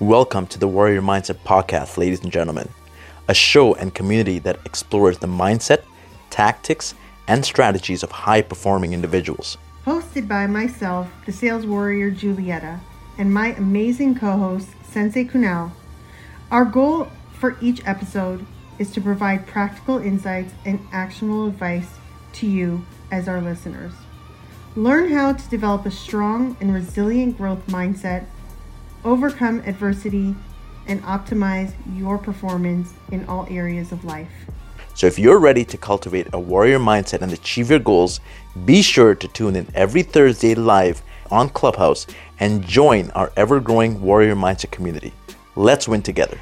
Welcome to the Warrior Mindset Podcast, ladies and gentlemen, a show and community that explores the mindset, tactics, and strategies of high performing individuals. Hosted by myself, the sales warrior Julieta, and my amazing co host, Sensei Kunal. Our goal for each episode is to provide practical insights and actionable advice to you as our listeners. Learn how to develop a strong and resilient growth mindset overcome adversity, and optimize your performance in all areas of life. So, if you're ready to cultivate a warrior mindset and achieve your goals, be sure to tune in every Thursday live on Clubhouse and join our ever growing warrior mindset community. Let's win together.